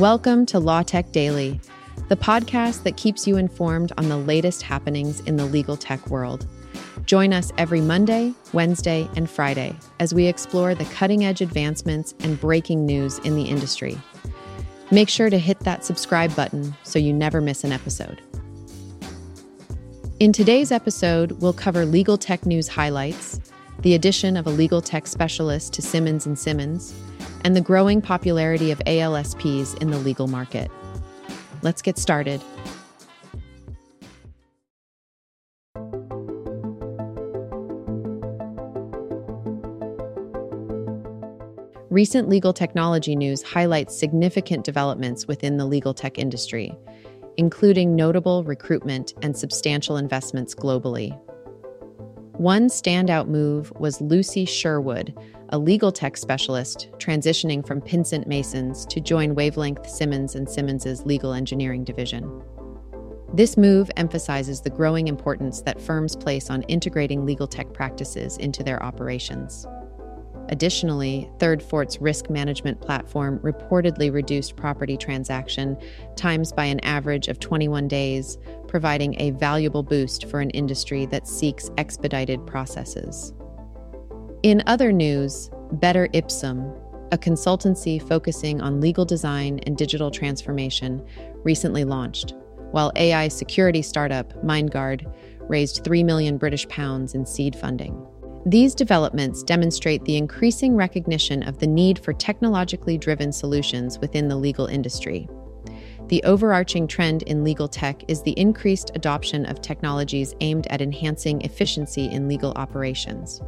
Welcome to Law Tech Daily, the podcast that keeps you informed on the latest happenings in the legal tech world. Join us every Monday, Wednesday, and Friday as we explore the cutting edge advancements and breaking news in the industry. Make sure to hit that subscribe button so you never miss an episode. In today's episode, we'll cover legal tech news highlights, the addition of a legal tech specialist to Simmons & Simmons, and the growing popularity of ALSPs in the legal market. Let's get started. Recent legal technology news highlights significant developments within the legal tech industry, including notable recruitment and substantial investments globally. One standout move was Lucy Sherwood, a legal tech specialist transitioning from Pinsent Masons to join Wavelength Simmons and Simmons's legal engineering division. This move emphasizes the growing importance that firms place on integrating legal tech practices into their operations. Additionally, Thirdfort's risk management platform reportedly reduced property transaction times by an average of 21 days, providing a valuable boost for an industry that seeks expedited processes. In other news, Better Ipsum, a consultancy focusing on legal design and digital transformation, recently launched, while AI security startup Mindgard raised 3 million British pounds in seed funding. These developments demonstrate the increasing recognition of the need for technologically driven solutions within the legal industry. The overarching trend in legal tech is the increased adoption of technologies aimed at enhancing efficiency in legal operations.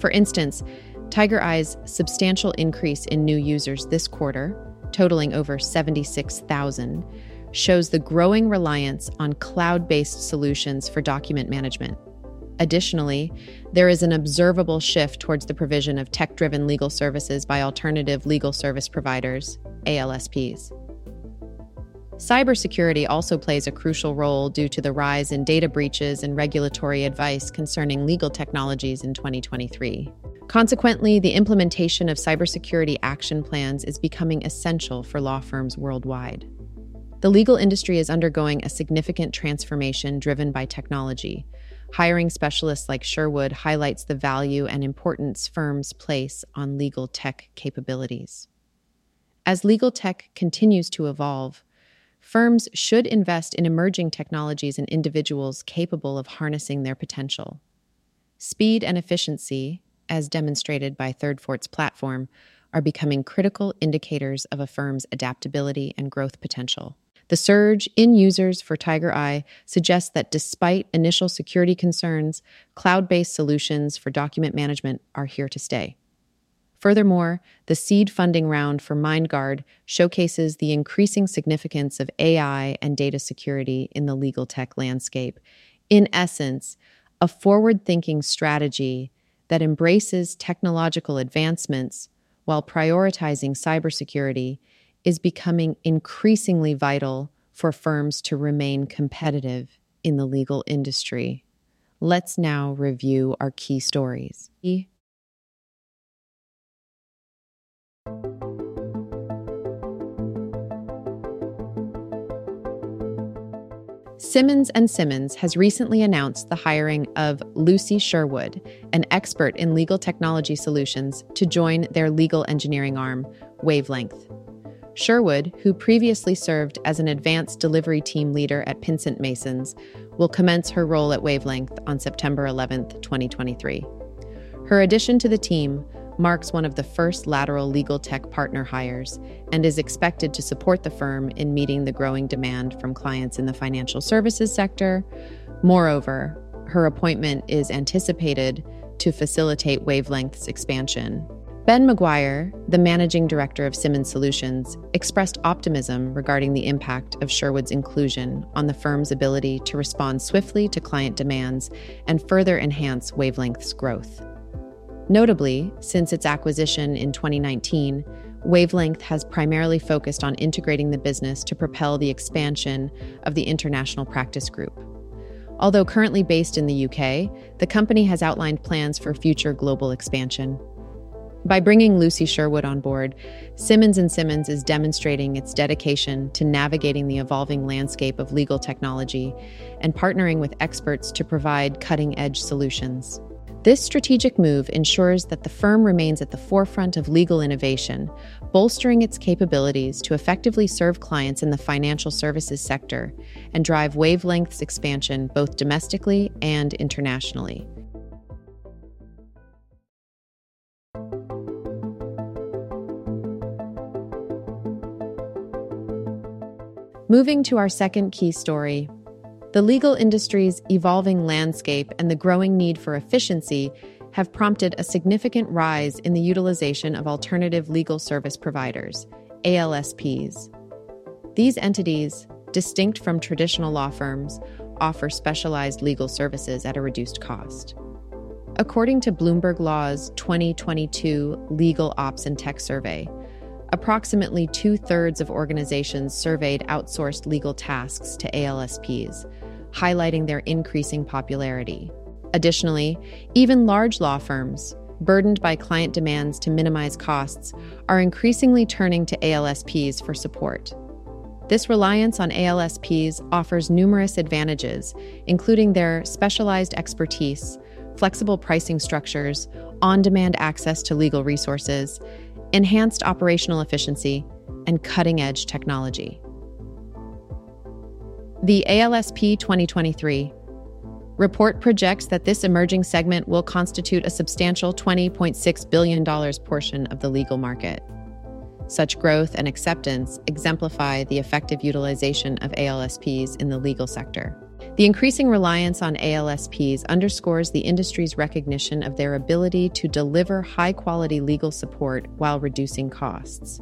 For instance, TigerEye's substantial increase in new users this quarter, totaling over 76,000, shows the growing reliance on cloud based solutions for document management. Additionally, there is an observable shift towards the provision of tech driven legal services by alternative legal service providers, ALSPs. Cybersecurity also plays a crucial role due to the rise in data breaches and regulatory advice concerning legal technologies in 2023. Consequently, the implementation of cybersecurity action plans is becoming essential for law firms worldwide. The legal industry is undergoing a significant transformation driven by technology, Hiring specialists like Sherwood highlights the value and importance firms place on legal tech capabilities. As legal tech continues to evolve, firms should invest in emerging technologies and individuals capable of harnessing their potential. Speed and efficiency, as demonstrated by Thirdfort's platform, are becoming critical indicators of a firm's adaptability and growth potential. The surge in users for TigerEye suggests that despite initial security concerns, cloud based solutions for document management are here to stay. Furthermore, the seed funding round for Mindgard showcases the increasing significance of AI and data security in the legal tech landscape. In essence, a forward thinking strategy that embraces technological advancements while prioritizing cybersecurity is becoming increasingly vital for firms to remain competitive in the legal industry. Let's now review our key stories. Simmons Simmons has recently announced the hiring of Lucy Sherwood, an expert in legal technology solutions, to join their legal engineering arm, Wavelength. Sherwood, who previously served as an advanced delivery team leader at Pinsent Masons, will commence her role at Wavelength on September 11, 2023. Her addition to the team marks one of the first lateral legal tech partner hires and is expected to support the firm in meeting the growing demand from clients in the financial services sector. Moreover, her appointment is anticipated to facilitate Wavelength's expansion Ben McGuire, the managing director of Simmons Solutions, expressed optimism regarding the impact of Sherwood's inclusion on the firm's ability to respond swiftly to client demands and further enhance Wavelength's growth. Notably, since its acquisition in 2019, Wavelength has primarily focused on integrating the business to propel the expansion of the international practice group. Although currently based in the UK, the company has outlined plans for future global expansion. By bringing Lucy Sherwood on board, Simmons & Simmons is demonstrating its dedication to navigating the evolving landscape of legal technology and partnering with experts to provide cutting-edge solutions. This strategic move ensures that the firm remains at the forefront of legal innovation, bolstering its capabilities to effectively serve clients in the financial services sector and drive wavelengths expansion both domestically and internationally. Moving to our second key story the legal industry's evolving landscape and the growing need for efficiency have prompted a significant rise in the utilization of alternative legal service providers, ALSPs. These entities, distinct from traditional law firms, offer specialized legal services at a reduced cost. According to Bloomberg Law's 2022 Legal Ops and Tech Survey, approximately two thirds of organizations surveyed outsourced legal tasks to ALSPs, highlighting their increasing popularity. Additionally, even large law firms, burdened by client demands to minimize costs, are increasingly turning to ALSPs for support. This reliance on ALSPs offers numerous advantages, including their specialized expertise, flexible pricing structures, on demand access to legal resources, enhanced operational efficiency, and cutting edge technology. The ALSP 2023 report projects that this emerging segment will constitute a substantial $20.6 billion portion of the legal market. Such growth and acceptance exemplify the effective utilization of ALSPs in the legal sector. The increasing reliance on ALSPs underscores the industry's recognition of their ability to deliver high quality legal support while reducing costs.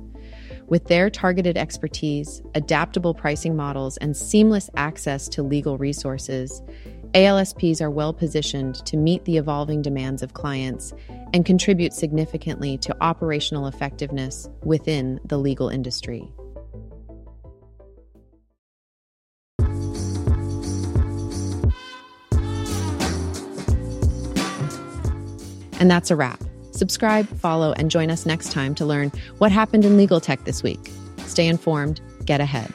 With their targeted expertise, adaptable pricing models, and seamless access to legal resources, ALSPs are well positioned to meet the evolving demands of clients and contribute significantly to operational effectiveness within the legal industry. And that's a wrap. Subscribe, follow, and join us next time to learn what happened in legal tech this week. Stay informed, get ahead.